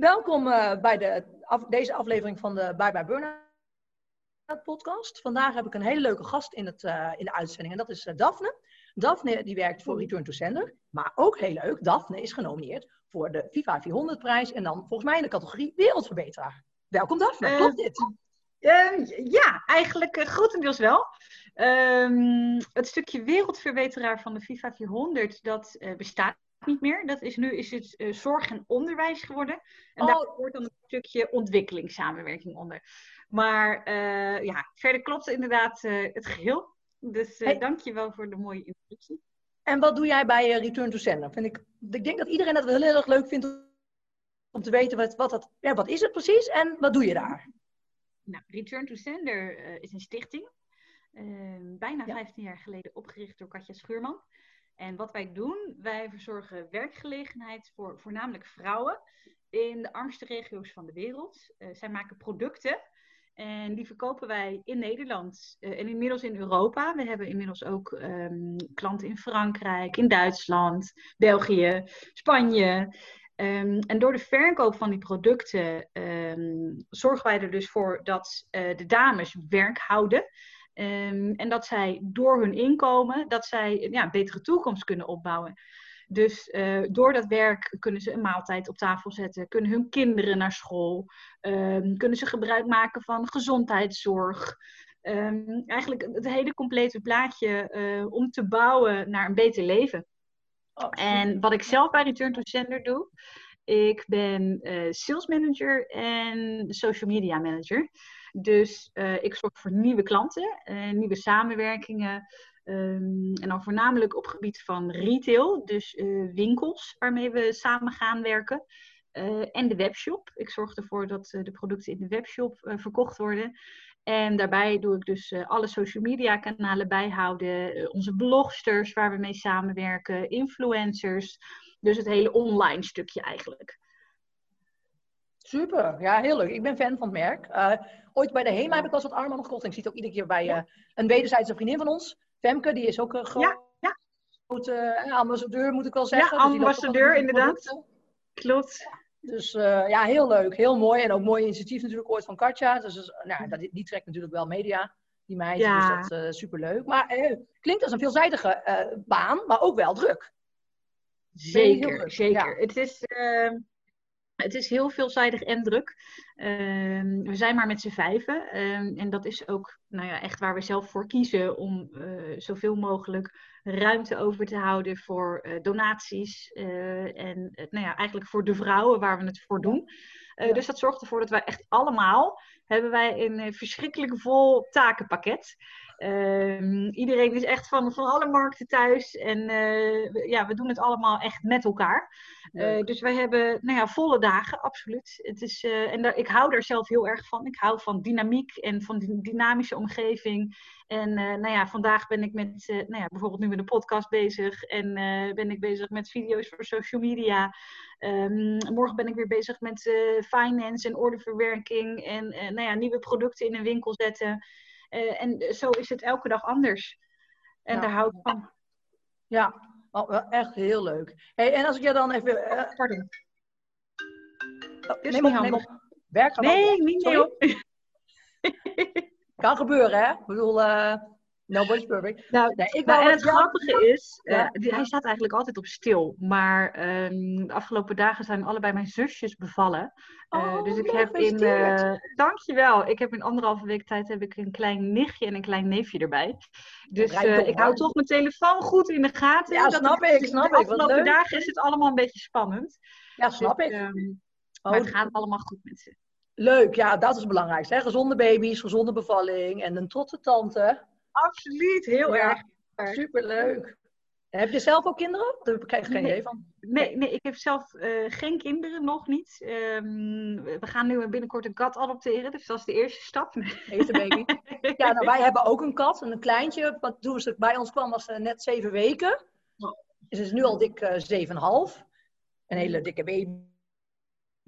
Welkom uh, bij de, af, deze aflevering van de Bye Bye Burnout podcast. Vandaag heb ik een hele leuke gast in, het, uh, in de uitzending en dat is uh, Daphne. Daphne die werkt voor Return to Sender, maar ook heel leuk, Daphne is genomineerd voor de FIFA 400 prijs en dan volgens mij in de categorie Wereldverbeteraar. Welkom Daphne, klopt dit? ja, eigenlijk grotendeels wel. Um, het stukje wereldverbeteraar van de FIFA 400, dat bestaat niet meer. Dat is nu is het uh, zorg en onderwijs geworden. En oh. daar hoort dan een stukje ontwikkelingssamenwerking onder. Maar uh, ja, verder klopt inderdaad uh, het geheel. Dus hey. dank je wel voor de mooie introductie. En wat doe jij bij Return to Sender? Vind ik, ik denk dat iedereen dat wel heel erg leuk vindt om te weten wat, wat, dat, ja, wat is het precies en wat doe je daar? Nou, Return to Sender is een stichting. bijna ja. 15 jaar geleden opgericht door Katja Schuurman. En wat wij doen, wij verzorgen werkgelegenheid voor voornamelijk vrouwen in de armste regio's van de wereld. Uh, zij maken producten en die verkopen wij in Nederland uh, en inmiddels in Europa. We hebben inmiddels ook um, klanten in Frankrijk, in Duitsland, België, Spanje. Um, en door de verkoop van die producten um, zorgen wij er dus voor dat uh, de dames werk houden. Um, en dat zij door hun inkomen, dat zij ja, een betere toekomst kunnen opbouwen. Dus uh, door dat werk kunnen ze een maaltijd op tafel zetten, kunnen hun kinderen naar school, um, kunnen ze gebruik maken van gezondheidszorg. Um, eigenlijk het hele complete plaatje uh, om te bouwen naar een beter leven. Oh, en wat ik zelf bij Return to Sender doe, ik ben uh, sales manager en social media manager. Dus uh, ik zorg voor nieuwe klanten, nieuwe samenwerkingen. Um, en dan voornamelijk op gebied van retail, dus uh, winkels waarmee we samen gaan werken. en de webshop. Ik zorg ervoor dat de producten in de webshop verkocht worden. En daarbij doe ik dus alle social media kanalen bijhouden. onze blogsters waar we mee samenwerken. Influencers. Dus het hele online stukje eigenlijk. Super, ja, heel leuk. Ik ben fan van het merk. Uh, ooit bij de HEMA heb ik wel eens wat armbanden gekocht. Ik zie het ook iedere keer bij uh, een wederzijdse vriendin van ons. Femke, die is ook een grote ja, ja. uh, ambassadeur, moet ik wel zeggen. Ja, dus ambassadeur, inderdaad. Klopt. Dus ja, heel leuk, heel mooi. En ook mooi initiatief natuurlijk ooit van Katja. Dus nou, dat, die trekt natuurlijk wel media, die meid. Ja. Dus dat is superleuk. Maar klinkt als een veelzijdige baan, maar ook wel druk. Zeker, zeker. Het is het is heel veelzijdig en druk. Uh, we zijn maar met z'n vijven. Uh, en dat is ook nou ja, echt waar we zelf voor kiezen om uh, zoveel mogelijk ruimte over te houden voor eh, donaties. Eh, en nou ja, eigenlijk voor de vrouwen waar we het voor doen. Ja. Dus dat zorgt ervoor dat wij echt allemaal hebben wij een verschrikkelijk vol takenpakket. Ehm, iedereen is echt van, van alle markten thuis. En ja, we doen het allemaal echt met elkaar. Uh, dus wij hebben nou ja, volle dagen, absoluut. Het is, uh, en daar, ik hou er zelf heel erg van. Ik hou van dynamiek en van die dynamische omgeving. En nou ja, vandaag ben ik met, nou ja, bijvoorbeeld nu met een podcast bezig. En ben ik bezig met video's voor social media. Um, morgen ben ik weer bezig met finance en orderverwerking. En nou ja, nieuwe producten in een winkel zetten. En zo is het elke dag anders. En ja. daar hou ik van. Ja, Oh, wel echt heel leuk. Hey, en als ik je dan even... Uh, Pardon. Oh, neem, op, neem op. Werk nee, niet op. kan gebeuren, hè? Ik bedoel, uh, nobody's perfect. Nou, nee, ik nou, en het grappige is, uh, die, hij staat eigenlijk altijd op stil. Maar um, de afgelopen dagen zijn allebei mijn zusjes bevallen. Oh, dus ik heb in, uh, dankjewel, ik heb in anderhalve week tijd heb ik een klein nichtje en een klein neefje erbij. Dus uh, ik hou toch mijn telefoon goed in de gaten. Ja, snap ik, snap. De afgelopen dagen is het allemaal een beetje spannend. Ja, snap dus, ik. Um, oh, maar het gaat allemaal goed met ze. Leuk, ja, dat is het belangrijkste. Hè? Gezonde baby's, gezonde bevalling en een trotse tante. Absoluut, heel ja, erg. Superleuk. Heb je zelf ook kinderen? Daar krijg ik geen idee van. Nee, nee, ik heb zelf uh, geen kinderen, nog niet. Um, we gaan nu binnenkort een kat adopteren, dus dat is de eerste stap. Eerste baby. ja, nou, wij hebben ook een kat, een kleintje. Wat toen ze bij ons kwam was ze net zeven weken. Ze is nu al dik uh, zeven en half. Een hele dikke baby.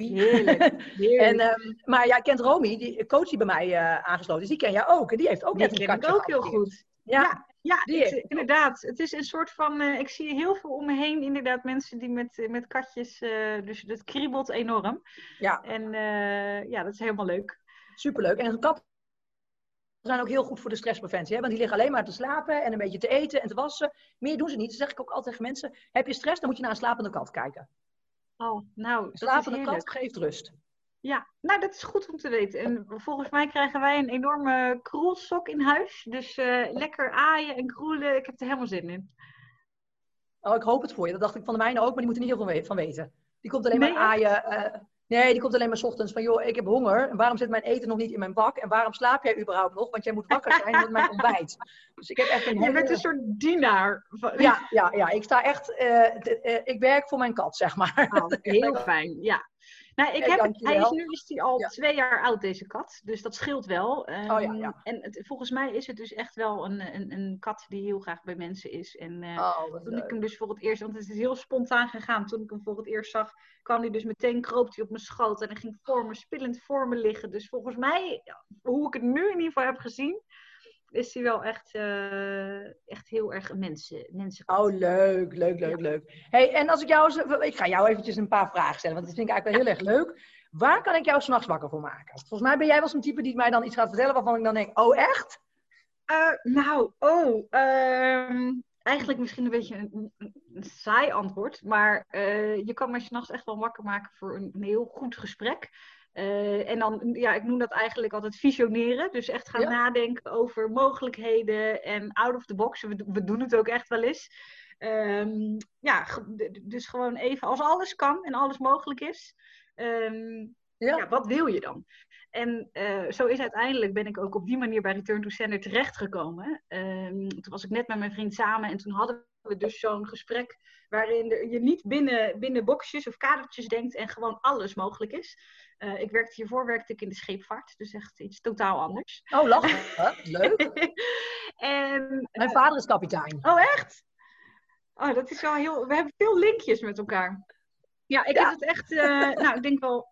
Heerlijk. en, um, maar jij kent Romy, die coach die bij mij uh, aangesloten is, die ken jij ook. En die heeft ook die net een katje. Die ik ook heel goed. Ja. ja. Ja, ik, inderdaad. Het is een soort van. Uh, ik zie heel veel om me heen, inderdaad, mensen die met, met katjes. Uh, dus het kriebelt enorm. Ja. En ja, dat is helemaal leuk. Superleuk. En katten zijn ook heel goed voor de stresspreventie. Hè? Want die liggen alleen maar te slapen en een beetje te eten en te wassen. Meer doen ze niet. Dan zeg ik ook altijd tegen mensen: heb je stress, dan moet je naar een slapende kat kijken. Oh, nou, slapende kat geeft rust. Ja, nou dat is goed om te weten. En volgens mij krijgen wij een enorme kroelsok in huis. Dus uh, lekker aaien en kroelen, ik heb er helemaal zin in. Oh, ik hoop het voor je. Dat dacht ik van de mijne ook, maar die moet er niet heel veel van weten. Die komt alleen maar aaien. Uh, nee, die komt alleen maar s ochtends van, joh, ik heb honger. En waarom zit mijn eten nog niet in mijn bak? En waarom slaap jij überhaupt nog? Want jij moet wakker zijn met mijn ontbijt. Dus ik heb echt een hele... Je bent een soort dienaar. Ja, ja, ja. Ik sta echt... Uh, ik werk voor mijn kat, zeg maar. Oh, heel fijn, ja. Nou, ik heb, hij is, nu is hij al twee jaar oud, deze kat. Dus dat scheelt wel. oh, ja, ehm, ja. En het, volgens mij is het dus echt wel een, een, een kat die heel graag bij mensen is. En uh, oh, toen ik hem dus voor het eerst, want het is heel spontaan gegaan. Toen ik hem voor het eerst zag, kwam hij dus meteen, kroop hij op mijn schoot. En hij ging voor me, spillend voor me liggen. Dus volgens mij, hoe ik het nu in ieder geval heb gezien, is hij wel echt, uh, echt heel erg mensen, mensen. Oh, leuk, leuk, leuk, leuk. Hey, en als ik jou, ik ga jou eventjes een paar vragen stellen, want dat vind ik eigenlijk wel heel erg leuk. Waar kan ik jou s'nachts wakker voor maken? Volgens mij ben jij wel zo'n type die mij dan iets gaat vertellen waarvan ik dan denk, oh echt? Uh, nou, oh, uh, eigenlijk misschien een beetje een, een saai antwoord, maar uh, je kan mij s'nachts echt wel wakker maken voor een, een heel goed gesprek. Uh, en dan, ja, ik noem dat eigenlijk altijd visioneren. Dus echt gaan nadenken over mogelijkheden en out of the box. We, we doen het ook echt wel eens. Um, ja, dus gewoon even, als alles kan en alles mogelijk is, um, ja. ja. wat wil je dan? En uh, zo is uiteindelijk ben ik ook op die manier bij Return to Sender terechtgekomen. Um, toen was ik net met mijn vriend samen en toen hadden we dus zo'n gesprek waarin je niet binnen, binnen boxjes of kadertjes denkt en gewoon alles mogelijk is. Uh, ik werkte hiervoor werkte ik in de scheepvaart, dus echt iets totaal anders. Oh, lachen. Leuk. en, Mijn vader is kapitein. Oh, echt? Oh, dat is wel heel... We hebben veel linkjes met elkaar. Ja, ik heb het echt... Uh, nou, ik denk wel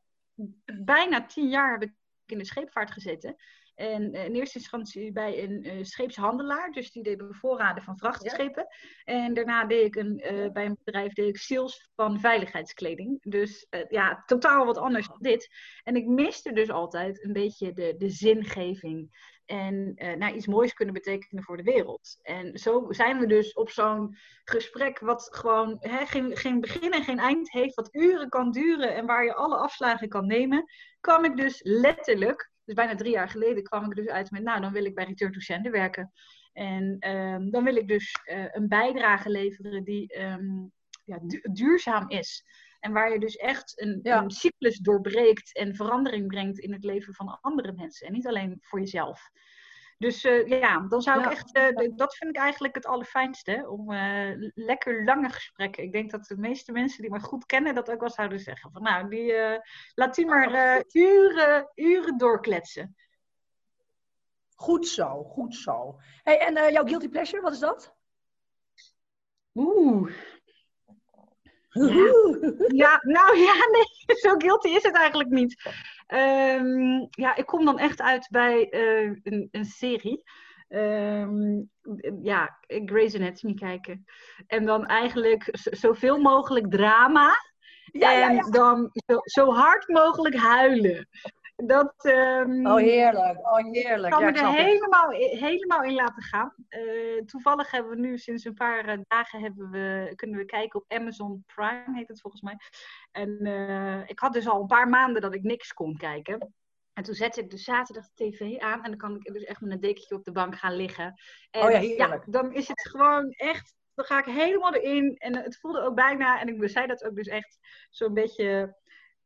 bijna tien jaar heb ik in de scheepvaart gezeten. En eh, in eerste instantie bij een uh, scheepshandelaar, dus die deed bevoorraden van vrachtschepen. En daarna deed ik een, uh, bij een bedrijf deed ik sales van veiligheidskleding. Dus ja, totaal wat anders dan dit. En ik miste dus altijd een beetje de, de zingeving. En nou, iets moois kunnen betekenen voor de wereld. En zo zijn we dus op zo'n gesprek wat gewoon hè, geen, geen begin en geen eind heeft, wat uren kan duren en waar je alle afslagen kan nemen, kwam ik dus letterlijk dus bijna drie jaar geleden kwam ik dus uit met, nou, dan wil ik bij Return to Sender werken. En um, dan wil ik dus uh, een bijdrage leveren die um, ja, du duurzaam is. En waar je dus echt een, ja. een, cyclus doorbreekt en verandering brengt in het leven van andere mensen. En niet alleen voor jezelf. Dus uh, ja, dan zou ik echt, uh, dat vind ik eigenlijk het allerfijnste, om uh, lekker lange gesprekken. Ik denk dat de meeste mensen die me goed kennen dat ook wel zouden zeggen. Van nou, die, laat die maar uren, uren doorkletsen. Goed zo, goed zo. Hey, en jouw guilty pleasure, wat is dat? Oeh. Ja. nou ja, nee, zo guilty is het eigenlijk niet. Um, ja, ik kom dan echt uit bij uh, een, een, serie. Um, ja, Grey's Anatomy kijken. En dan eigenlijk zoveel mogelijk drama. Ja, en ja, ja. dan zo, zo, hard mogelijk huilen. Dat, um, oh, heerlijk. Oh, heerlijk. kan me er helemaal, helemaal in laten gaan. Uh, toevallig hebben we nu sinds een paar uh, dagen hebben we, kunnen we kijken op Amazon Prime, heet het volgens mij. En uh, ik had dus al een paar maanden dat ik niks kon kijken. En toen zette ik dus zaterdag de tv aan en dan kan ik dus echt met een dekentje op de bank gaan liggen. En oh ja, heerlijk. Ja, dan is het gewoon echt dan ga ik helemaal erin. En het voelde ook bijna, en ik zei dat ook dus echt zo'n beetje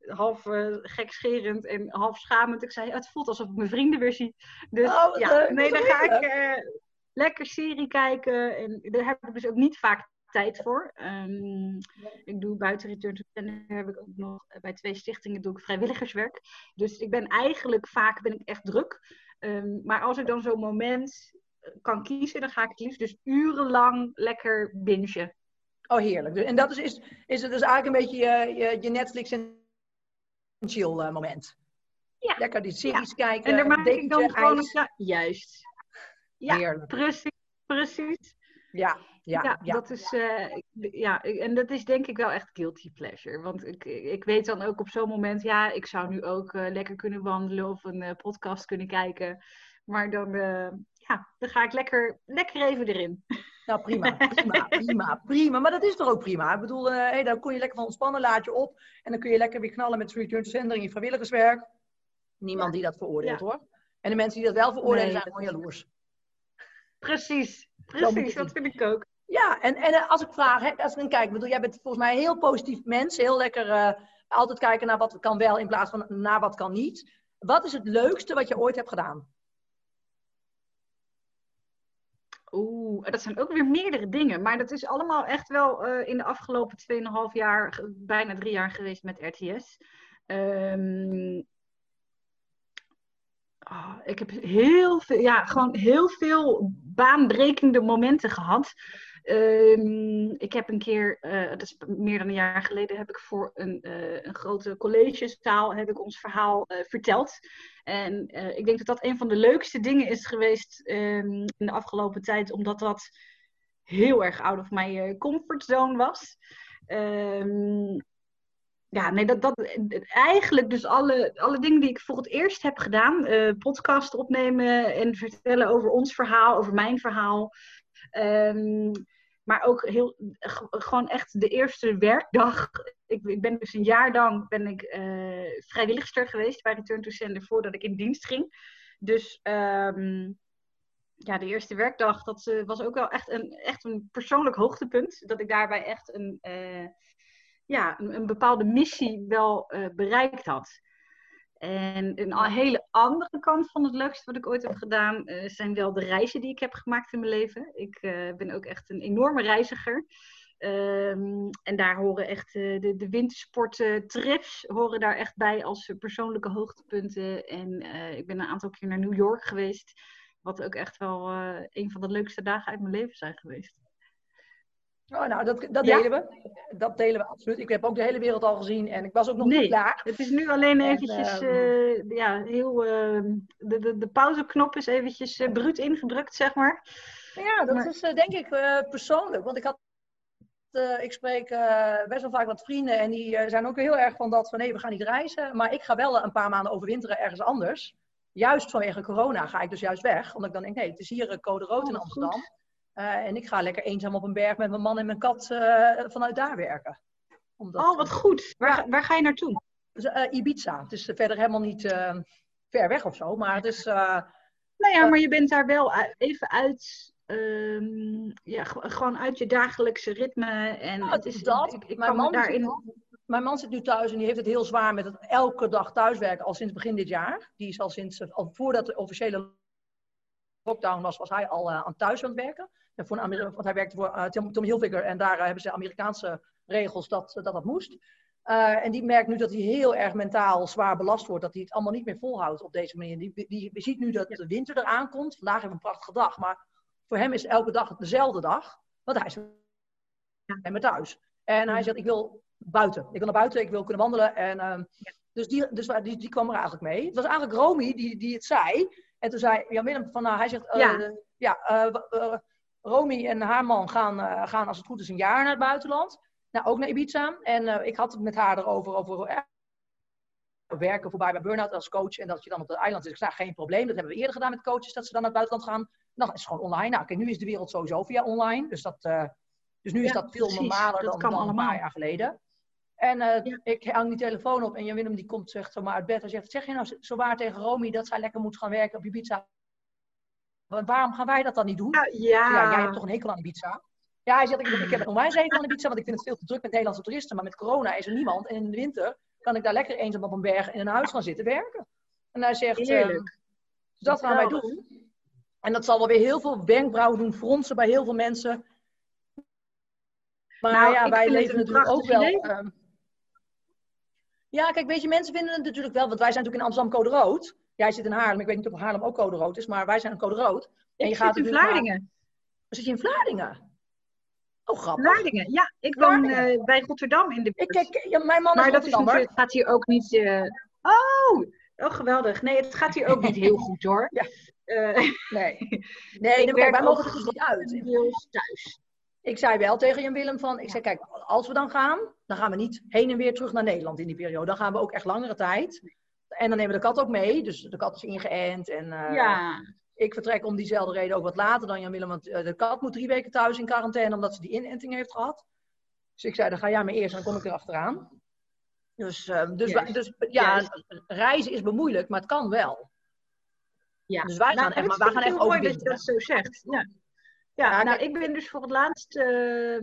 half uh, gekscherend en half schamend. Ik zei, het voelt alsof ik mijn vrienden weer zie. Dus oh, ja, nee, dan ga ik uh, lekker serie kijken. En daar heb ik dus ook niet vaak tijd voor. Um, ik doe buiten Return to Sender heb ik ook nog bij twee stichtingen doe ik vrijwilligerswerk. Dus ik ben eigenlijk vaak ben ik echt druk. Um, maar als ik dan zo'n moment eh, kan kiezen, dan ga ik het liefst dus urenlang lekker bingen. Oh, heerlijk. En dat is, is, is het dus eigenlijk een beetje je, je, je Netflix en chill uh, moment. Ja. Lekker die series kijken. En daar maak ik dan gewoon een... Juist. Ja, Heerlijk. precies. Precies. Ja, ja, Ja, ja. dat is, eh, ja, en dat is denk ik wel echt guilty pleasure. Want ik, ik weet dan ook op zo'n moment, ja, ik zou nu ook eh, lekker kunnen wandelen of een eh, podcast kunnen kijken. Maar dan, eh, ja, dan ga ik lekker, lekker even erin. Nou, prima, prima, prima, prima. Maar dat is toch ook prima? Ik bedoel, hey, dan kon je lekker van ontspannen, laad je op. En dan kun je lekker weer knallen met Return to Sender in je vrijwilligerswerk. Niemand die dat veroordeelt, hoor. En de mensen die dat wel veroordelen, Nee, zijn gewoon jaloers. Precies, precies, dat vind ik ook. Ja, en, en eh, als ik vraag, hè, als ik dan kijk, bedoel, jij bent volgens mij een heel positief mens. Heel lekker eh, altijd kijken naar wat kan wel in plaats van naar wat kan niet. Wat is het leukste wat je ooit hebt gedaan? Oeh, dat zijn ook weer meerdere dingen. Maar dat is allemaal echt wel eh, in de afgelopen 2,5 jaar, bijna drie jaar geweest met RTS. Ehm, ah, ik heb heel veel, ja, gewoon heel veel baanbrekende momenten gehad. Ehm, ik heb een keer, eh, dat is meer dan een jaar geleden, heb ik voor een, eh, een grote collegezaal heb ik ons verhaal eh, verteld. En ik denk dat dat een van de leukste dingen is geweest ehm, in de afgelopen tijd, omdat dat heel erg out of eh, comfortzone was. Ehm, ja, nee, dat, dat, eigenlijk dus alle, alle dingen die ik voor het eerst heb gedaan, podcast opnemen en vertellen over ons verhaal, over mijn verhaal. Ehm, maar ook heel, gewoon echt de eerste werkdag. Ik, ik ben dus een jaar lang ben ik, eh, vrijwilligster geweest bij Return to Sender voordat ik in dienst ging. Dus ehm, ja, de eerste werkdag, dat eh, was ook wel echt een, echt een persoonlijk hoogtepunt. Dat ik daarbij echt een, eh, ja, een, een bepaalde missie wel bereikt had. En een hele andere kant van het leukste wat ik ooit heb gedaan, eh, zijn wel de reizen die ik heb gemaakt in mijn leven. Ik eh, ben ook echt een enorme reiziger. Ehm, en daar horen echt eh, de, de wintersporten, trips horen daar echt bij als persoonlijke hoogtepunten. En ik ben een aantal keer naar New York geweest. Wat ook echt wel een van de leukste dagen uit mijn leven zijn geweest. Oh, nou, dat, dat Ja? delen we. Dat delen we absoluut. Ik heb ook de hele wereld al gezien en ik was ook nog Nee. niet klaar. Het is nu alleen En, eventjes, ehm, eh, ja, heel, ehm, de, de, de pauzeknop is eventjes eh, bruut ingedrukt, zeg maar. Ja, dat Maar- is eh, denk ik persoonlijk. Want ik had, ik spreek best wel vaak wat vrienden en die zijn ook heel erg van dat van nee, we gaan niet reizen. Maar ik ga wel een paar maanden overwinteren ergens anders. Juist vanwege corona ga ik dus juist weg. Omdat ik dan denk, nee, het is hier code rood Oh, in Amsterdam. goed. Eh, en ik ga lekker eenzaam op een berg met mijn man en mijn kat eh, vanuit daar werken. Omdat, Oh, wat goed. Waar, ga- waar ga je naartoe? Dus, eh, Ibiza. Het is verder helemaal niet ver weg of zo. Maar het is... Nou ja, maar je bent daar wel even uit, ehm, ja, gewoon uit je dagelijkse ritme. En het is, dat. ik, ik Mijn man daarin... Mijn man zit nu thuis en die heeft het heel zwaar met het elke dag thuiswerken al sinds begin dit jaar. Die is al sinds, al voordat de officiële lockdown was, was hij al aan thuis aan het werken. Voor een Ameri- want hij werkte voor eh, Tom, Tommy Hilfiger en daar eh, hebben ze Amerikaanse regels dat dat, dat moest. Eh, en die merkt nu dat hij heel erg mentaal zwaar belast wordt. Dat hij het allemaal niet meer volhoudt op deze manier. Die, die, die ziet nu dat de winter eraan komt. Vandaag hebben we een prachtige dag. Maar voor hem is elke dag dezelfde dag. Want hij is bij me thuis. En hij zegt, ik wil buiten. Ik wil naar buiten, ik wil kunnen wandelen. En, ehm, Dus, die, dus die, die kwam er eigenlijk mee. Het was eigenlijk Romy die, die het zei. En toen zei Jan Willem van, nou, hij zegt, eh, Ja. ja, eh, eh, Romy en haar man gaan, eh, gaan als het goed is een jaar naar het buitenland. Nou, ook naar Ibiza. En eh, ik had het met haar erover, over eh, werken voorbij bij Burnout als coach. En dat je dan op het eiland is. Ik zei, geen probleem. Dat hebben we eerder gedaan met coaches, dat ze dan naar het buitenland gaan. Het is gewoon online. Nou, nu is de wereld sowieso via online. Dus, dat, dus nu is dat veel precies. normaler Dat dan, dan een paar jaar geleden. En Ja. ik hang die telefoon op en Jan Willem die komt zegt zomaar uit bed en zegt, zeg je nou zo waar tegen Romy dat zij lekker moet gaan werken op Ibiza? Waarom gaan wij dat dan niet doen? Ja, Ja, jij hebt toch een hekel aan Ibiza? Ja, hij zegt, ik, ik heb een onwijs hekel aan Ibiza, want ik vind het veel te druk met Nederlandse toeristen. Maar met corona is er niemand. En in de winter kan ik daar lekker eenzaam op een berg in een huis gaan zitten werken. En hij zegt, eh, dus dat gaan wij doen. En dat zal wel weer heel veel wenkbrauwen doen, fronsen bij heel veel mensen. Maar Nou, ja, wij leven natuurlijk ook wel. ehm, ja, kijk, weet je, mensen vinden het natuurlijk wel, want wij zijn natuurlijk in Amsterdam code rood. Jij zit in Haarlem, ik weet niet of Haarlem ook code rood is, maar wij zijn een code rood. En Ik je gaat zit in natuurlijk naar- Vlaardingen. Zit je in Vlaardingen? Oh, grappig. Vlaardingen, ja. Ik woon Vlaardingen. eh, bij Rotterdam in de Ik, buurt. kijk, ja, mijn man is maar dat is natuurlijk, gaat hier ook niet... eh, Oh, Oh, geweldig. Nee, het gaat hier ook niet heel goed hoor. Ja. Uh, nee, nee ik wij mogen er dus niet uit. thuis. Ik zei wel tegen Jan Willem van, ik zei kijk, als we dan gaan, dan gaan we niet heen en weer terug naar Nederland in die periode. Dan gaan we ook echt langere tijd. En dan nemen we de kat ook mee, dus de kat is ingeënt. En uh, ja. ik vertrek om diezelfde reden ook wat later dan Jan Willem, want uh, de kat moet drie weken thuis in quarantaine omdat ze die inenting heeft gehad. Dus ik zei, dan ga jij maar eerst en dan kom ik erachteraan. Dus, uh, dus, dus ja, reizen is bemoeilijk, maar het kan wel. Ja. Dus wij gaan, nou, echt, maar wij gaan echt mooi dat je dat zo zegt. Ja. Ja, nou, ik ben dus voor het laatst uh,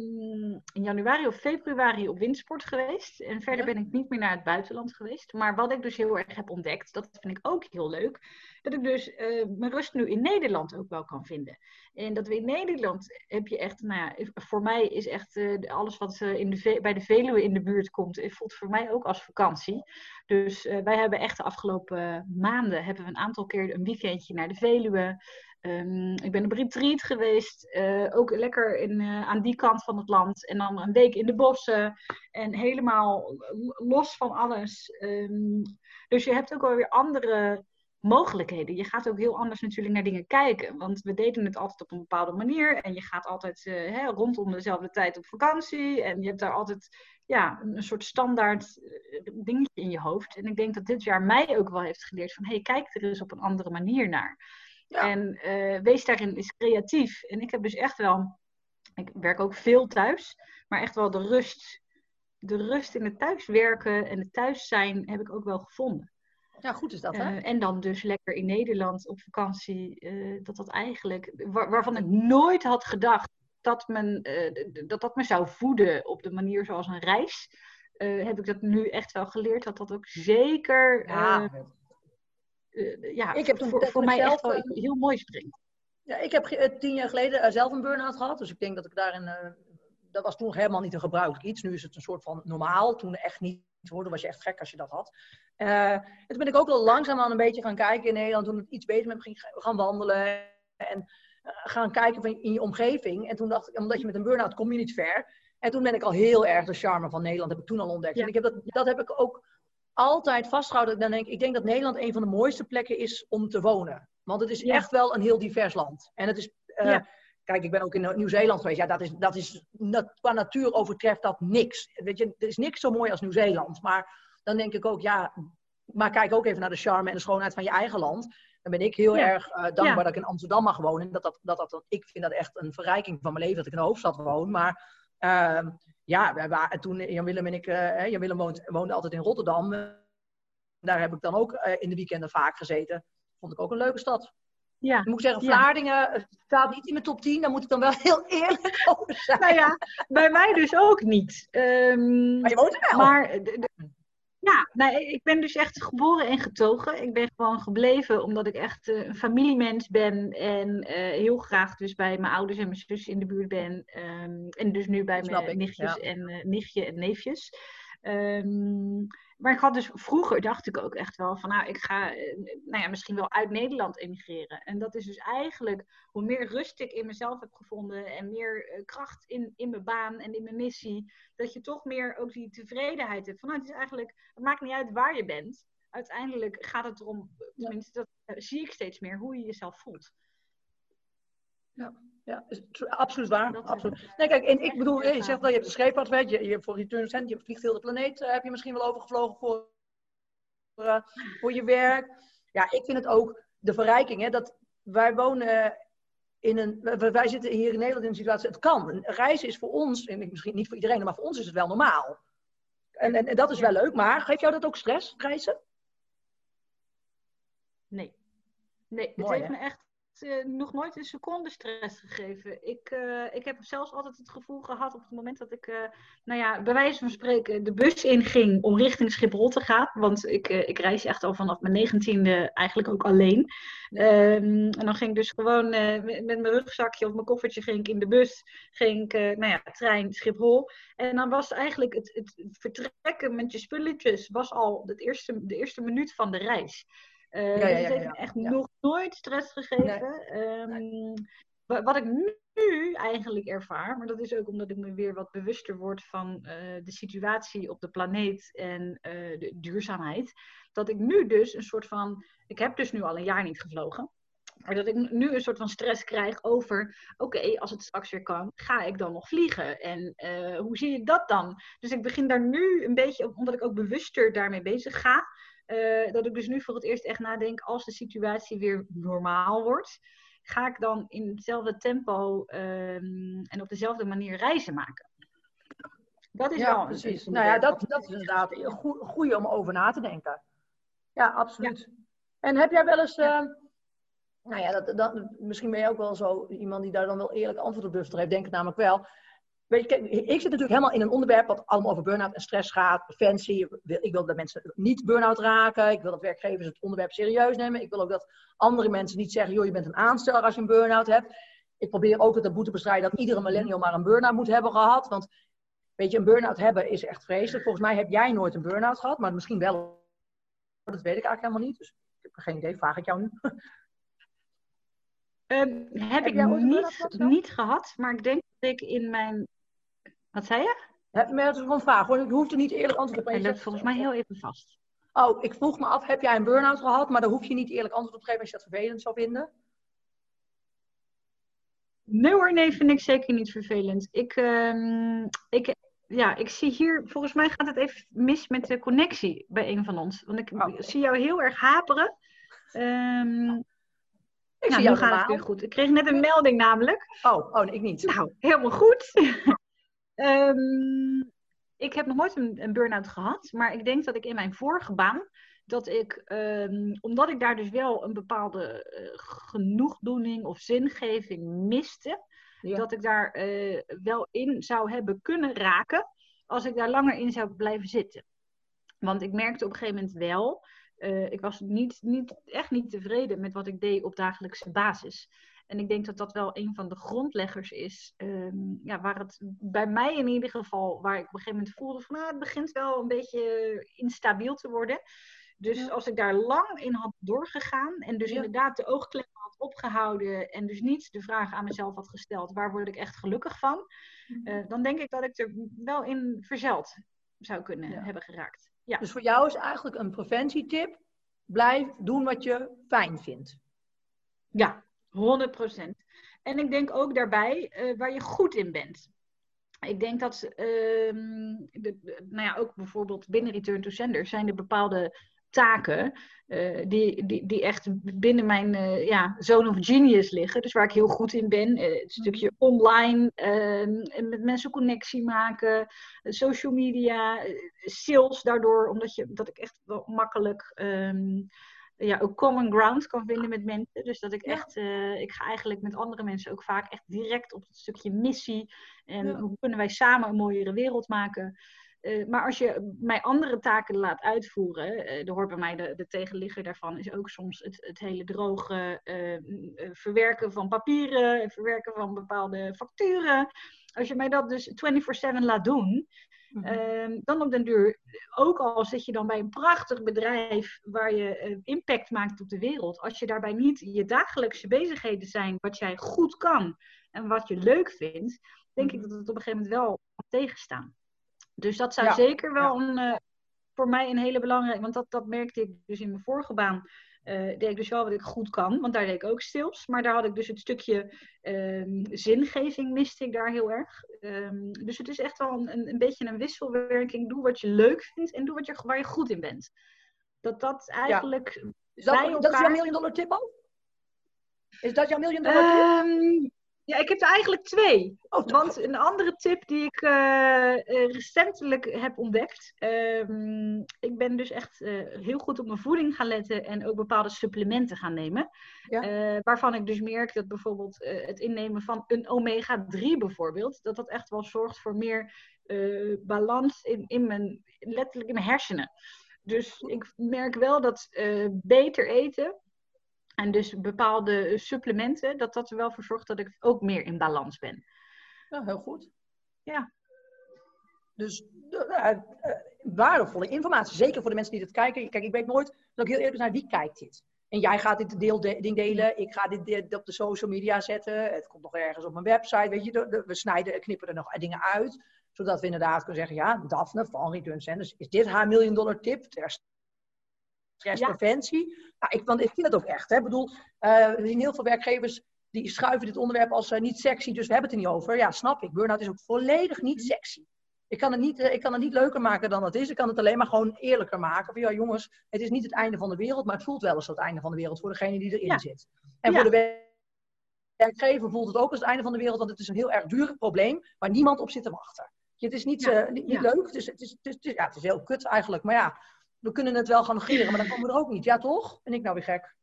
in januari of februari op windsport geweest. En verder ben ik niet meer naar het buitenland geweest. Maar wat ik dus heel erg heb ontdekt, dat vind ik ook heel leuk, dat ik dus uh, mijn rust nu in Nederland ook wel kan vinden. En dat we in Nederland heb je echt, nou ja, voor mij is echt uh, alles wat uh, in de bij de Veluwe in de buurt komt, voelt voor mij ook als vakantie. Dus wij hebben echt de afgelopen maanden, hebben we een aantal keer een weekendje naar de Veluwe. Um, ik ben op retreat geweest, uh, ook lekker in, uh, aan die kant van het land. En dan een week in de bossen en helemaal los van alles. Um, dus je hebt ook wel weer andere mogelijkheden. Je gaat ook heel anders natuurlijk naar dingen kijken. Want we deden het altijd op een bepaalde manier. En je gaat altijd uh, hè, rondom dezelfde tijd op vakantie. En je hebt daar altijd ja, een soort standaard dingetje in je hoofd. En ik denk dat dit jaar mij ook wel heeft geleerd van... hé, hey, kijk er eens op een andere manier naar. En uh, wees daarin eens creatief. En ik heb dus echt wel, ik werk ook veel thuis, maar echt wel de rust, de rust in het thuiswerken en het thuis zijn heb ik ook wel gevonden. Ja, goed is dat, hè? Uh, en dan dus lekker in Nederland op vakantie. Uh, dat dat eigenlijk, waar, waarvan ik nooit had gedacht dat, men, dat dat me zou voeden op de manier zoals een reis. heb ik dat nu echt wel geleerd. Dat dat ook zeker ja, uh, ja, ik heb toen, voor, voor mij zelf, echt wel eh, heel mooi springt. Ja, ik heb eh, tien jaar geleden zelf een burn-out gehad. Dus ik denk dat ik daarin... dat was toen helemaal niet een gebruikelijk iets. Nu is het een soort van normaal. Toen echt niet hoor, dan was je echt gek als je dat had. Uh, toen ben ik ook al langzaamaan een beetje gaan kijken in Nederland. Toen het iets beter met me ging gaan wandelen. En gaan kijken in je omgeving. En toen dacht ik, omdat je met een burn-out kom je niet ver. En toen ben ik al heel erg de charme van Nederland, heb ik toen al ontdekt. En ik heb dat, dat heb ik ook altijd vasthouden. Dan denk ik, ik denk dat Nederland een van de mooiste plekken is om te wonen. Want het is echt wel een heel divers land. En het is. Uh, Kijk, ik ben ook in Nieuw-Zeeland geweest. Ja, dat is, dat is, qua natuur overtreft dat niks. Weet je, er is niks zo mooi als Nieuw-Zeeland. Maar dan denk ik ook, ja, maar kijk ook even naar de charme en de schoonheid van je eigen land. Dan ben ik heel erg uh, dankbaar dat ik in Amsterdam mag wonen. Dat dat, dat, dat, ik vind dat echt een verrijking van mijn leven dat ik in de hoofdstad woon. Maar uh, ja, we waren, toen Jan Willem en ik, uh, Jan Willem woont, woonde altijd in Rotterdam. Daar heb ik dan ook uh, in de weekenden vaak gezeten. Vond ik ook een leuke stad. Ja. Ik moet zeggen, Vlaardingen ja. staat niet in mijn top 10. Daar moet ik dan wel heel eerlijk over zijn. Nou ja, bij mij dus ook niet. Um, maar je woont er wel. Maar ja, nou, ik ben dus echt geboren en getogen. Ik ben gewoon gebleven omdat ik echt uh, een familiemens ben. En uh, heel graag dus bij mijn ouders en mijn zus in de buurt ben. Um, en dus nu bij mijn nichtjes ja. en uh, nichtje en neefjes. Um, maar ik had dus vroeger dacht ik ook echt wel van nou, ik ga nou ja, misschien wel uit Nederland emigreren. En dat is dus eigenlijk hoe meer rust ik in mezelf heb gevonden en meer kracht in, in mijn baan en in mijn missie, dat je toch meer ook die tevredenheid hebt. Van nou, het is eigenlijk, het maakt niet uit waar je bent. Uiteindelijk gaat het erom, tenminste, dat zie ik steeds meer, hoe je jezelf voelt. Ja, ja is absoluut waar. absoluut. Nee, kijk, en ik bedoel, je zegt dat je hebt een scheepvaart, weet je, je voor Return Cent, je vliegt heel de planeet, uh, heb je misschien wel overgevlogen voor, uh, voor je werk. Ja, ik vind het ook de verrijking, hè, dat wij wonen in een, wij zitten hier in Nederland in een situatie, het kan. Reizen is voor ons, en misschien niet voor iedereen, maar voor ons is het wel normaal. En, en, en dat is wel leuk, maar geeft jou dat ook stress, reizen? Nee. Nee, het heeft me echt uh, nog nooit een seconde stress gegeven. Ik, uh, ik heb zelfs altijd het gevoel gehad op het moment dat ik, uh, nou ja, bij wijze van spreken, de bus inging om richting Schiphol te gaan. Want ik, ik reis echt al vanaf mijn negentiende eigenlijk ook alleen. Um, en dan ging ik dus gewoon met, met, mijn rugzakje of mijn koffertje ging ik in de bus, ging ik, nou ja, trein Schiphol. En dan was eigenlijk het, het vertrekken met je spulletjes was al het eerste, de eerste minuut van de reis. Uh, ja, ja, ja, heeft echt nog nooit stress gegeven. Nee. Um, wat ik nu eigenlijk ervaar, maar dat is ook omdat ik me weer wat bewuster word van uh, de situatie op de planeet en uh, de duurzaamheid, dat ik nu dus een soort van, ik heb dus nu al een jaar niet gevlogen, maar dat ik nu een soort van stress krijg over, oké, als het straks weer kan, ga ik dan nog vliegen? En uh, hoe zie je dat dan? Dus ik begin daar nu een beetje, omdat ik ook bewuster daarmee bezig ga, uh, dat ik dus nu voor het eerst echt nadenk, als de situatie weer normaal wordt, ga ik dan in hetzelfde tempo um, en op dezelfde manier reizen maken? Dat is ja, wel precies. nou ja, dat, dat is inderdaad een goede om over na te denken. Ja, absoluut. Ja. En heb jij wel eens... Uh, nou ja, dat, dat, misschien ben je ook wel zo iemand die daar dan wel eerlijk antwoord op durft te geven. Denk ik namelijk wel. Weet je, ik zit natuurlijk helemaal in een onderwerp wat allemaal over burn-out en stress gaat. Preventie. Ik wil dat mensen niet burn-out raken. Ik wil dat werkgevers het onderwerp serieus nemen. Ik wil ook dat andere mensen niet zeggen, joh, je bent een aansteller als je een burn-out hebt. Ik probeer ook het taboe te bestrijden dat iedere millennial maar een burn-out moet hebben gehad. Want weet je, een burn-out hebben is echt vreselijk. Volgens mij heb jij nooit een burn-out gehad, maar misschien wel. Dat weet ik eigenlijk helemaal niet. Dus ik heb geen idee, vraag ik jou nu. Um, heb, heb ik niet, niet gehad, maar ik denk dat ik in mijn. Wat zei je? Heb, maar dat is gewoon een vraag. Hoor. Ik hoefde niet eerlijk antwoord op te geven. Volgens mij heel even vast. Oh, ik vroeg me af, heb jij een burn-out gehad? Maar daar hoef je niet eerlijk antwoord op te geven als je dat vervelend zou vinden. Nee hoor, nee, vind ik zeker niet vervelend. Ik, um, ik, ja, ik zie hier, volgens mij gaat het even mis met de connectie bij een van ons. Want ik oh. zie jou heel erg haperen. Um, ik nou, zie jou gaat het weer goed. Ik kreeg net een melding namelijk. Oh, oh ik niet. Nou, helemaal goed. um, ik heb nog nooit een, een burn-out gehad, maar ik denk dat ik in mijn vorige baan, dat ik, um, omdat ik daar dus wel een bepaalde uh, genoegdoening of zingeving miste, dat ik daar uh, wel in zou hebben kunnen raken als ik daar langer in zou blijven zitten. Want ik merkte op een gegeven moment wel uh, ik was niet, niet, echt niet tevreden met wat ik deed op dagelijkse basis. En ik denk dat dat wel een van de grondleggers is, um, ja, waar het bij mij in ieder geval, waar ik op een gegeven moment voelde van, nou, het begint wel een beetje instabiel te worden. Dus als ik daar lang in had doorgegaan en dus inderdaad de oogklem had opgehouden en dus niet de vraag aan mezelf had gesteld, waar word ik echt gelukkig van, uh, dan denk ik dat ik er wel in verzeld zou kunnen hebben geraakt. Ja. Dus voor jou is eigenlijk een preventietip: blijf doen wat je fijn vindt. Ja, 100%. En ik denk ook daarbij uh, waar je goed in bent. Ik denk dat, uh, de, nou ja, ook bijvoorbeeld binnen Return to Sender zijn er bepaalde taken uh, die, die, die echt binnen mijn uh, ja, zone of genius liggen. Dus waar ik heel goed in ben. Uh, het stukje online, ehm, met mensen connectie maken, social media, sales daardoor. Omdat je, dat ik echt wel makkelijk um, ja, ook common ground kan vinden met mensen. Dus dat ik echt, ik ga eigenlijk met andere mensen ook vaak echt direct op het stukje missie. En ja. hoe kunnen wij samen een mooiere wereld maken. Uh, maar als je mij andere taken laat uitvoeren, uh, er hoort bij mij de, de tegenligger daarvan, is ook soms het, het hele droge uh, verwerken van papieren, verwerken van bepaalde facturen. Als je mij dat dus 24/7 laat doen, mm -hmm. dan op den duur, ook al zit je dan bij een prachtig bedrijf waar je impact maakt op de wereld, als je daarbij niet je dagelijkse bezigheden zijn wat jij goed kan en wat je leuk vindt, denk ik dat het op een gegeven moment wel kan tegenstaan. Dus dat zou zeker wel een, uh, voor mij een hele belangrijke, want dat, dat merkte ik dus in mijn vorige baan. Uh, deed ik dus wel wat ik goed kan, want daar deed ik ook stils. Maar daar had ik dus het stukje um, zingeving miste ik daar heel erg. Um, dus het is echt wel een, een, beetje een wisselwerking. Doe wat je leuk vindt en doe wat je, waar je goed in bent. Dat dat eigenlijk. Ja. Is dat, elkaar... dat is jouw million dollar tip al? Is dat jouw million dollar tip? Um, ja, ik heb er eigenlijk twee. Oh, Want een andere tip die ik uh, recentelijk heb ontdekt. Um, ik ben dus echt uh, heel goed op mijn voeding gaan letten en ook bepaalde supplementen gaan nemen. Ja. waarvan ik dus merk dat bijvoorbeeld het innemen van een omega-3 bijvoorbeeld, dat dat echt wel zorgt voor meer balans in, in mijn, letterlijk in mijn hersenen. Dus ik merk wel dat beter eten en dus bepaalde supplementen, dat dat er wel voor zorgt dat ik ook meer in balans ben. Ja, heel goed. Ja. Dus uh, uh, waardevolle informatie, zeker voor de mensen die dit kijken. Kijk, ik weet nooit, dat ik heel eerlijk naar wie kijkt dit? En jij gaat dit deel ding delen, ik ga dit, op de social media zetten. Het komt nog ergens op mijn website, weet je. we snijden, knippen er nog dingen uit. Zodat we inderdaad kunnen zeggen, ja, Daphne van Return Centers, is dit haar miljoen dollar tip ter stresspreventie? Ja. Nou, ik, want ik vind het ook echt. Hè. Ik bedoel, uh, we zien heel veel werkgevers die schuiven dit onderwerp als uh, niet sexy, dus we hebben het er niet over. Ja, snap ik. Burnout is ook volledig niet sexy. Ik kan, het niet, uh, ik kan het niet leuker maken dan het is. Ik kan het alleen maar gewoon eerlijker maken. Van ja, jongens, het is niet het einde van de wereld, maar het voelt wel eens het einde van de wereld voor degene die erin zit. En voor de werkgever voelt het ook als het einde van de wereld, want het is een heel erg duur probleem waar niemand op zit te wachten. Het is niet, niet, niet leuk, dus het is, het, is, ja, het is heel kut eigenlijk. Maar ja, we kunnen het wel gaan negeren, maar dan komen we er ook niet. Ja, toch? Ben ik nou weer gek?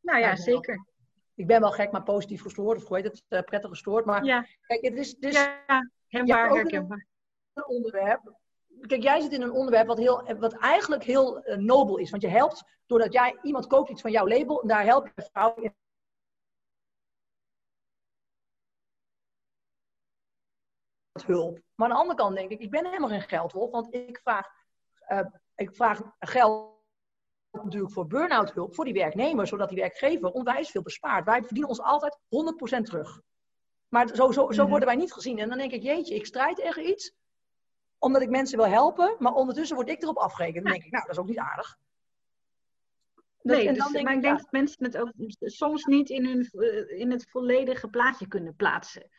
Nou ja, zeker. Ik ben wel gek, maar positief gestoord. Of hoe heet het? Uh, prettig gestoord. Maar ja. kijk, het is... Dus, ja, herkenbaar, herkenbaar. Een onderwerp. Kijk, jij zit in een onderwerp wat, heel, wat eigenlijk heel uh, nobel is. Want je helpt, doordat jij, iemand koopt iets van jouw label, en daar help je vrouw in hulp. Maar aan de andere kant denk ik, ik ben helemaal geen geldwolf, want ik vraag, uh, ik vraag geld natuurlijk voor burn-out hulp voor die werknemer, zodat die werkgever onwijs veel bespaart. Wij verdienen ons altijd 100% terug. Maar zo, zo, zo mhm. worden wij niet gezien. En dan denk ik, jeetje, ik strijd tegen iets, omdat ik mensen wil helpen, maar ondertussen word ik erop afgerekend. Dan denk ik, nou, dat is ook niet aardig. Dus, nee, dus, maar ik, denk dat mensen het ook soms niet in, hun, eh, in het volledige plaatje kunnen plaatsen.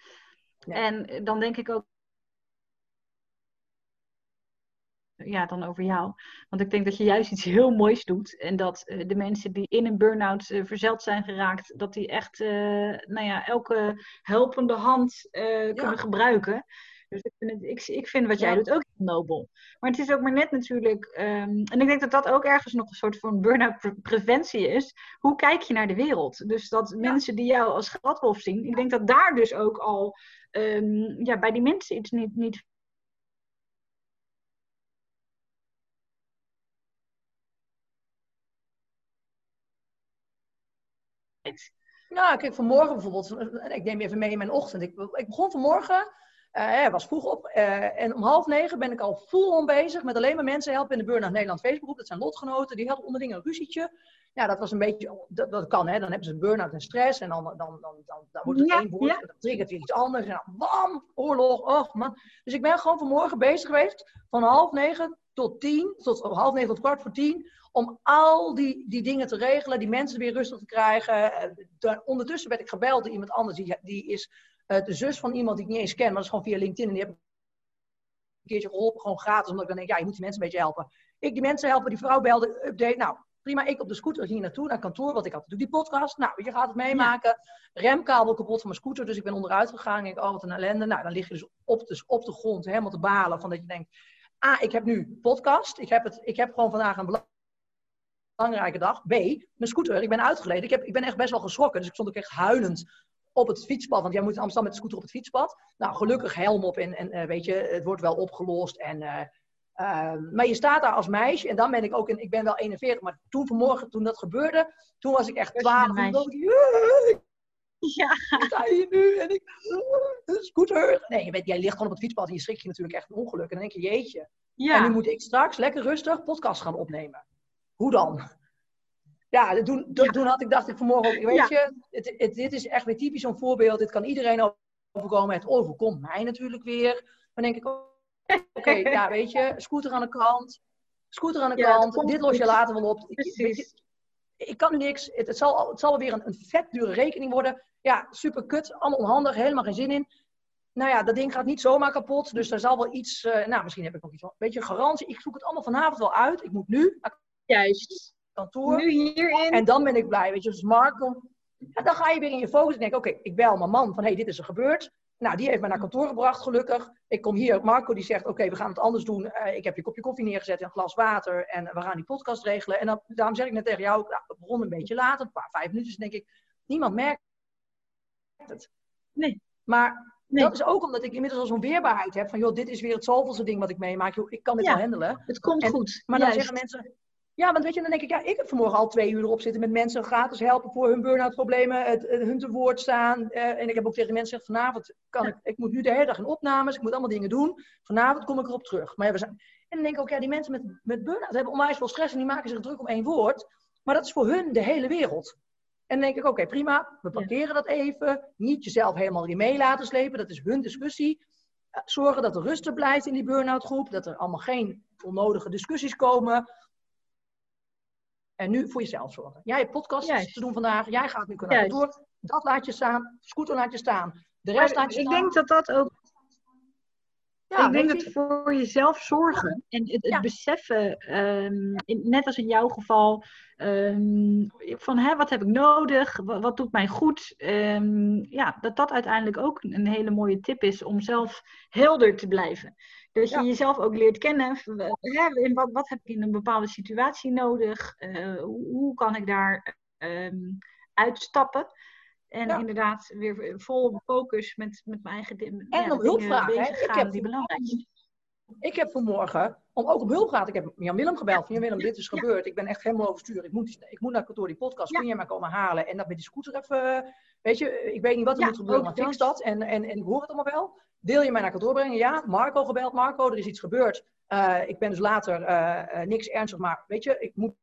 En dan denk ik ook ja, dan over jou. Want ik denk dat je juist iets heel moois doet. En dat uh, de mensen die in een burn-out uh, verzeld zijn geraakt, dat die echt uh, nou ja, elke helpende hand kunnen gebruiken. Dus ik vind, het, ik, ik vind wat jij doet ook nobel. Maar het is ook maar net natuurlijk. Um, en ik denk dat dat ook ergens nog een soort van burn-out preventie is. Hoe kijk je naar de wereld? Dus dat mensen die jou als gladwolf zien, ik denk dat daar dus ook al um, ja, bij die mensen iets niet, niet Nou, kijk, vanmorgen bijvoorbeeld, ik neem even mee in mijn ochtend. Ik, ik begon vanmorgen, uh, was vroeg op, uh, en om half negen ben ik al full on bezig met alleen maar mensen helpen in de Burnout Nederland Facebookgroep. Dat zijn lotgenoten, die hadden onderling een ruzietje. Ja, dat was een beetje, dat, dat kan hè, dan hebben ze burn-out en stress en dan, dan, dan, dan, dan wordt het één woord en dan triggert weer iets anders en dan bam, oorlog, oh man. Dus ik ben gewoon vanmorgen bezig geweest van half negen tot tien, tot half negen tot kwart voor tien, om al die, die dingen te regelen, die mensen weer rustig te krijgen. Eh, ondertussen werd ik gebeld door iemand anders, die, die is uh, de zus van iemand die ik niet eens ken, maar dat is gewoon via LinkedIn. En die heb ik een keertje geholpen, gewoon gratis, omdat ik dan denk, ja, je moet die mensen een beetje helpen. Ik die mensen helpen, die vrouw belde, update. Nou, prima, ik op de scooter ging naartoe, naar kantoor, want ik had natuurlijk die podcast. Nou, je gaat het meemaken. Remkabel kapot van mijn scooter, dus ik ben onderuit gegaan. En ik denk, oh, wat een ellende. Nou, dan lig je dus op de, op de grond, helemaal te balen, van dat je denkt, ah, ik heb nu podcast. Ik heb, het, ik heb gewoon vandaag een belangrijke dag. B, mijn scooter, ik ben uitgeleden. Ik, heb, ik ben echt best wel geschrokken. Dus ik stond ook echt huilend op het fietspad. Want jij moet in Amsterdam met de scooter op het fietspad. Nou, gelukkig helm op en, en uh, weet je, het wordt wel opgelost. En, uh, uh, maar je staat daar als meisje. En dan ben ik ook, in, ik ben wel 41. Maar toen vanmorgen, toen dat gebeurde, toen was ik echt 12. En ja. sta je nu? En ik, scooter. Nee, je weet, jij ligt gewoon op het fietspad en je schrik je natuurlijk echt een ongeluk. En dan denk je, jeetje. Ja. En nu moet ik straks lekker rustig podcast gaan opnemen. Hoe dan? Ja, toen, toen had ik, dacht ik vanmorgen, weet je, het, het, dit is echt weer typisch zo'n voorbeeld. Dit kan iedereen overkomen. Het overkomt mij natuurlijk weer. Dan denk ik, oké, ja, weet je, scooter aan de kant. Scooter aan de kant, dit los je later wel op. Ik, ik kan nu niks. Het, het, zal, het zal weer een, een vet dure rekening worden. Ja, super kut, allemaal onhandig, helemaal geen zin in. Nou ja, dat ding gaat niet zomaar kapot. Dus daar zal wel iets. Uh, nou, misschien heb ik nog iets. Een beetje garantie. Ik zoek het allemaal vanavond wel uit. Ik moet nu Juist. Kantoor. Nu hierin. En dan ben ik blij. Weet je, dus Marco. En dan ga je weer in je focus en denk oké, ik bel mijn man van, hé, hey, dit is er gebeurd. Nou, die heeft mij naar kantoor gebracht, gelukkig. Ik kom hier, Marco die zegt, oké, we gaan het anders doen. Uh, ik heb je kopje koffie neergezet en een glas water. En we gaan die podcast regelen. En dan, daarom zeg ik net tegen jou, nou, het begon een beetje later, een paar, vijf minuten. denk ik, niemand merkt het. Nee. Maar dat is ook omdat ik inmiddels al zo'n weerbaarheid heb. Van, joh, dit is weer het zoveelste ding wat ik meemaak. Joh, ik kan dit wel handelen. Het komt goed. Maar dan zeggen mensen, ja, want weet je, dan denk ik, ja, ik heb vanmorgen al twee uur erop zitten met mensen gratis helpen voor hun burn-out problemen, het, hun te woord staan. Uh, en ik heb ook tegen mensen gezegd, vanavond kan ik, ik moet nu de hele dag in opnames, ik moet allemaal dingen doen. Vanavond kom ik erop terug. Maar ja, we zijn, en dan denk ik ook, ja, die mensen met, met burn-out hebben onwijs veel stress en die maken zich druk om één woord. Maar dat is voor hun de hele wereld. En dan denk ik, oké, prima, we parkeren dat even. Niet jezelf helemaal erin mee laten slepen, dat is hun discussie. Eh, Zorgen dat er rustig blijft in die burn-out groep, dat er allemaal geen onnodige discussies komen. En nu voor jezelf zorgen. Jij hebt podcasts te doen vandaag, jij gaat nu Juist. kantoor. Dat laat je staan, scooter laat je staan. De Maar rest laat je ik staan. denk dat dat ook Ja, ik denk dat je, voor jezelf zorgen en het, het Ja. beseffen, ehm, in- net als in jouw geval, ehm, van hè, wat heb ik nodig, wat, wat doet mij goed, Ehm, ja, dat dat uiteindelijk ook een hele mooie tip is om zelf helder te blijven. Dat je Ja. jezelf ook leert kennen, hè, in wat, wat heb ik in een bepaalde situatie nodig, Eh, hoe, hoe kan ik daar uitstappen. En Ja. inderdaad weer vol focus met, met mijn eigen En ja, om hulp vragen, Ik heb- die belangrijk zijn. Ik heb vanmorgen, om ook op hulp gehad, ik heb Jan Willem gebeld. Van Jan Willem, dit is gebeurd. Ik ben echt helemaal overstuur. Ik moet, ik moet naar kantoor die podcast. Kun jij maar komen halen? En dat met die scooter even, weet je, ik weet niet wat er moet gebeuren, maar fix dat. En, en, en ik hoor het allemaal wel. Wil je mij naar kantoor brengen? Ja. Marco gebeld. Marco, er is iets gebeurd. Eh, ik ben dus later eh, eh, niks ernstig, maar weet je, ik moet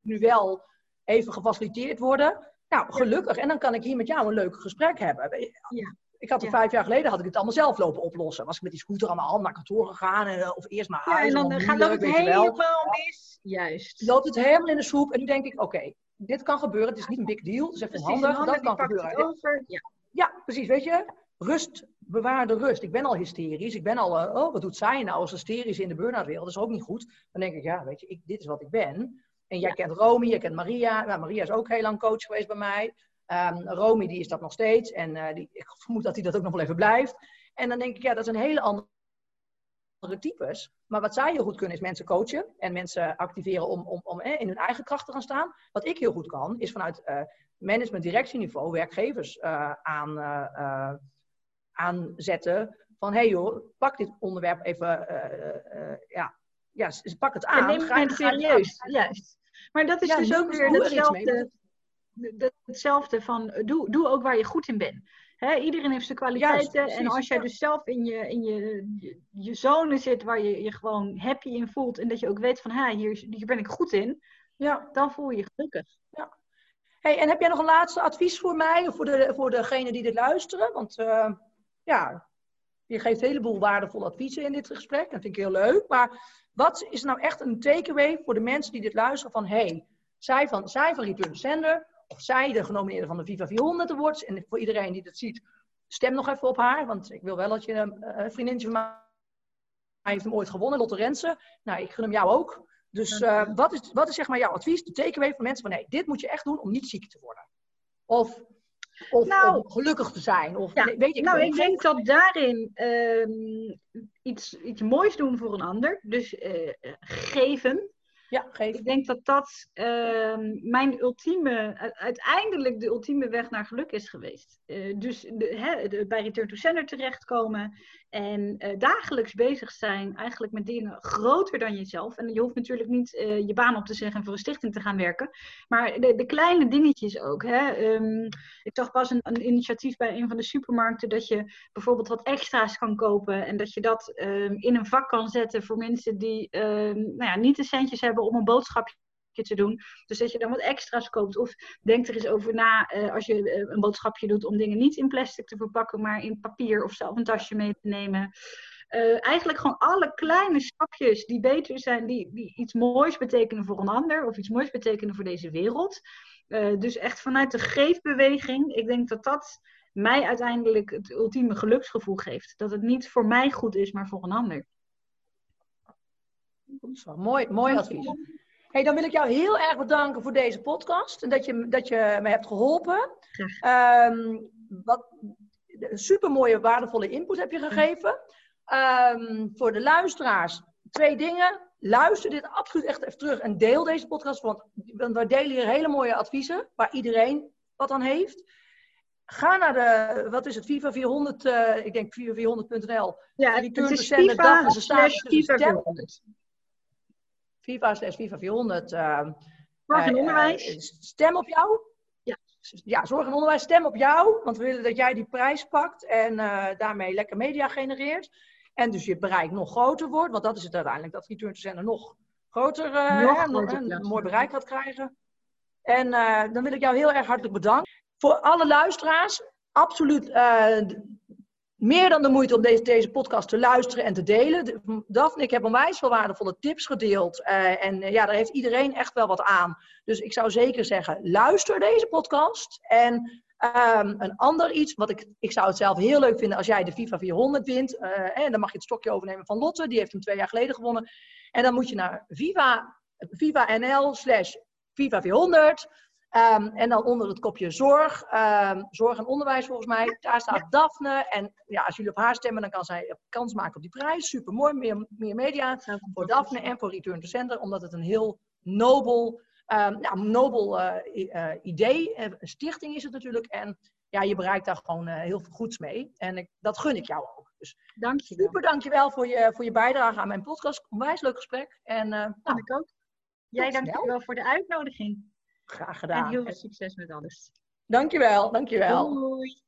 nu wel even gefaciliteerd worden. Nou, gelukkig. En dan kan ik hier met jou een leuk gesprek hebben. Ja. Ik had Ja. vijf jaar geleden had ik het allemaal zelf lopen oplossen. Was ik met die scooter aan mijn hand naar kantoor gegaan. En, eh, of eerst naar Ja, huis. en dan allemaal gaat dat het helemaal mis. Juist. loopt het helemaal in de soep. En nu denk ik, oké, dit kan gebeuren. Het is niet een big deal. Het is even handig. Dat kan gebeuren. het. Ja. Ja, precies. Weet je, rust. Bewaar de rust. Ik ben al hysterisch. Ik ben al, eh, oh, wat doet zij nou als hysterisch in de burn-out wereld? Dat is ook niet goed. Dan denk ik, ja, weet je, ik, dit is wat ik ben. En jij Ja. kent Romy, jij kent Maria. Nou, Maria is ook heel lang coach geweest bij mij. Ehm Romy, die is dat nog steeds. En eh, die, ik vermoed dat hij dat ook nog wel even blijft. En dan denk ik, ja, dat een hele andere types. Maar wat zij heel goed kunnen, is mensen coachen en mensen activeren om, om, om eh, in hun eigen kracht te gaan staan. Wat ik heel goed kan, is vanuit eh management directieniveau werkgevers eh, aan, aanzetten. Van hé hey joh, pak dit onderwerp even, ja, ja, pak het En aan. neem Ga- het serieus. Juist. Maar dat is Ja, dus ook weer er hetzelfde, hetzelfde van eh, doe, doe ook waar je goed in bent. Iedereen heeft zijn kwaliteiten. en als jij ja. dus zelf in, je, in je, je, je zone zit waar je je gewoon happy in voelt. En dat je ook weet van ha, hier, hier ben ik goed in. Ja. Dan voel je je gelukkig. Hey, en heb jij nog een laatste advies voor mij of voor, de, voor degenen die dit luisteren? Want eh, ja, je geeft een heleboel waardevolle adviezen in dit gesprek. Dat vind ik heel leuk. Maar wat is nou echt een takeaway voor de mensen die dit luisteren van... hey, zij van, zij van Return Sender of zij de genomineerde van de Viva 400 Awards. En voor iedereen die dat ziet, stem nog even op haar. Want ik wil wel dat je eh, een vriendinnetje van mij heeft hem ooit gewonnen, Lotte Rensen. Nou, ik gun hem jou ook. Dus eh, wat, is, wat is zeg maar jouw advies, de takeaway voor mensen van... nee, dit moet je echt doen om niet ziek te worden. Of, of Nou, om gelukkig te zijn. Of, Ja, weet ik nou, ik denk dat daarin ehm, iets, iets moois doen voor een ander. Dus eh, eh, geven. Ja, geef. Ik denk dat dat ehm, mijn ultieme, uiteindelijk de ultieme weg naar geluk is geweest. Eh, dus de, hè, de- bij Return to Sender terechtkomen en eh, dagelijks bezig zijn eigenlijk met dingen groter dan jezelf. En je hoeft natuurlijk niet eh, je baan op te zeggen en voor een stichting te gaan werken. Maar de, de kleine dingetjes ook. Hè. Ehm, ik zag pas een, een initiatief bij een van de supermarkten dat je bijvoorbeeld wat extra's kan kopen. En dat je dat ehm, in een vak kan zetten voor mensen die ehm, nou ja, niet de centjes hebben om een boodschapje te doen. Dus dat je dan wat extra's koopt. Of denk er eens over na eh, als je eh, een boodschapje doet om dingen niet in plastic te verpakken, maar in papier of zelf een tasje mee te nemen. Eh, eigenlijk gewoon alle kleine stapjes die beter zijn, die, die iets moois betekenen voor een ander of iets moois betekenen voor deze wereld. Eh, dus echt vanuit de geefbeweging. Ik denk dat dat mij uiteindelijk het ultieme geluksgevoel geeft. Dat het niet voor mij goed is, maar voor een ander. Dat is wel mooi, mooi advies. Hey, dan wil ik jou heel erg bedanken voor deze podcast. En dat je, dat je me hebt geholpen. Ehm wat, super mooie, waardevolle input heb je gegeven. Ehm, voor de luisteraars, twee dingen. Luister dit absoluut echt even terug en deel deze podcast. Want we delen hier hele mooie adviezen. Waar iedereen wat aan heeft. Ga naar de, wat is het, FIFA 400, eh, ik denk FIFA400.nl. Ja, Return het to is FIFA een slash FIFA stem. 400. FIFA slash FIFA 400. ehm, Zorg en eh, onderwijs. eh, stem op jou. Ja. Ja, zorg en onderwijs, stem op jou. Want we willen dat jij die prijs pakt en eh, daarmee lekker media genereert. En dus je bereik nog groter wordt. Want dat is het uiteindelijk, dat Return to Sender nog groter, eh, Nog hè, groter een mooi bereik gaat krijgen. En dan wil ik jou heel erg hartelijk bedanken. Voor alle luisteraars, absoluut meer dan de moeite om deze, deze podcast te luisteren en te delen. Daphne, ik heb onwijs veel waardevolle tips gedeeld. Uh, en uh, ja, daar heeft iedereen echt wel wat aan. Dus ik zou zeker zeggen, luister deze podcast. En um, een ander iets, wat ik, ik zou het zelf heel leuk vinden als jij de FIFA 400 wint. Uh, en dan mag je het stokje overnemen van Lotte, die heeft hem twee jaar geleden gewonnen. En dan moet je naar Viva, Viva NL slash FIFA 400. Um, en dan onder het kopje zorg, um, zorg en onderwijs volgens mij, daar staat Daphne. En ja, als jullie op haar stemmen, dan kan zij kans maken op die prijs. Super mooi, meer, meer media voor Daphne en voor Return to Center, omdat het een heel nobel, um, ja, nobel uh, uh, idee, uh, een stichting is het natuurlijk. En ja, je bereikt daar gewoon heel veel goeds mee. En ik, dat gun ik jou ook. Dus Dank je wel. super dankjewel voor je, voor je bijdrage aan mijn podcast. Onwijs leuk gesprek. En, nou, ik ook. Jij dankjewel voor de uitnodiging. Graag gedaan. En heel veel succes met alles. Dankjewel, dankjewel. Doei.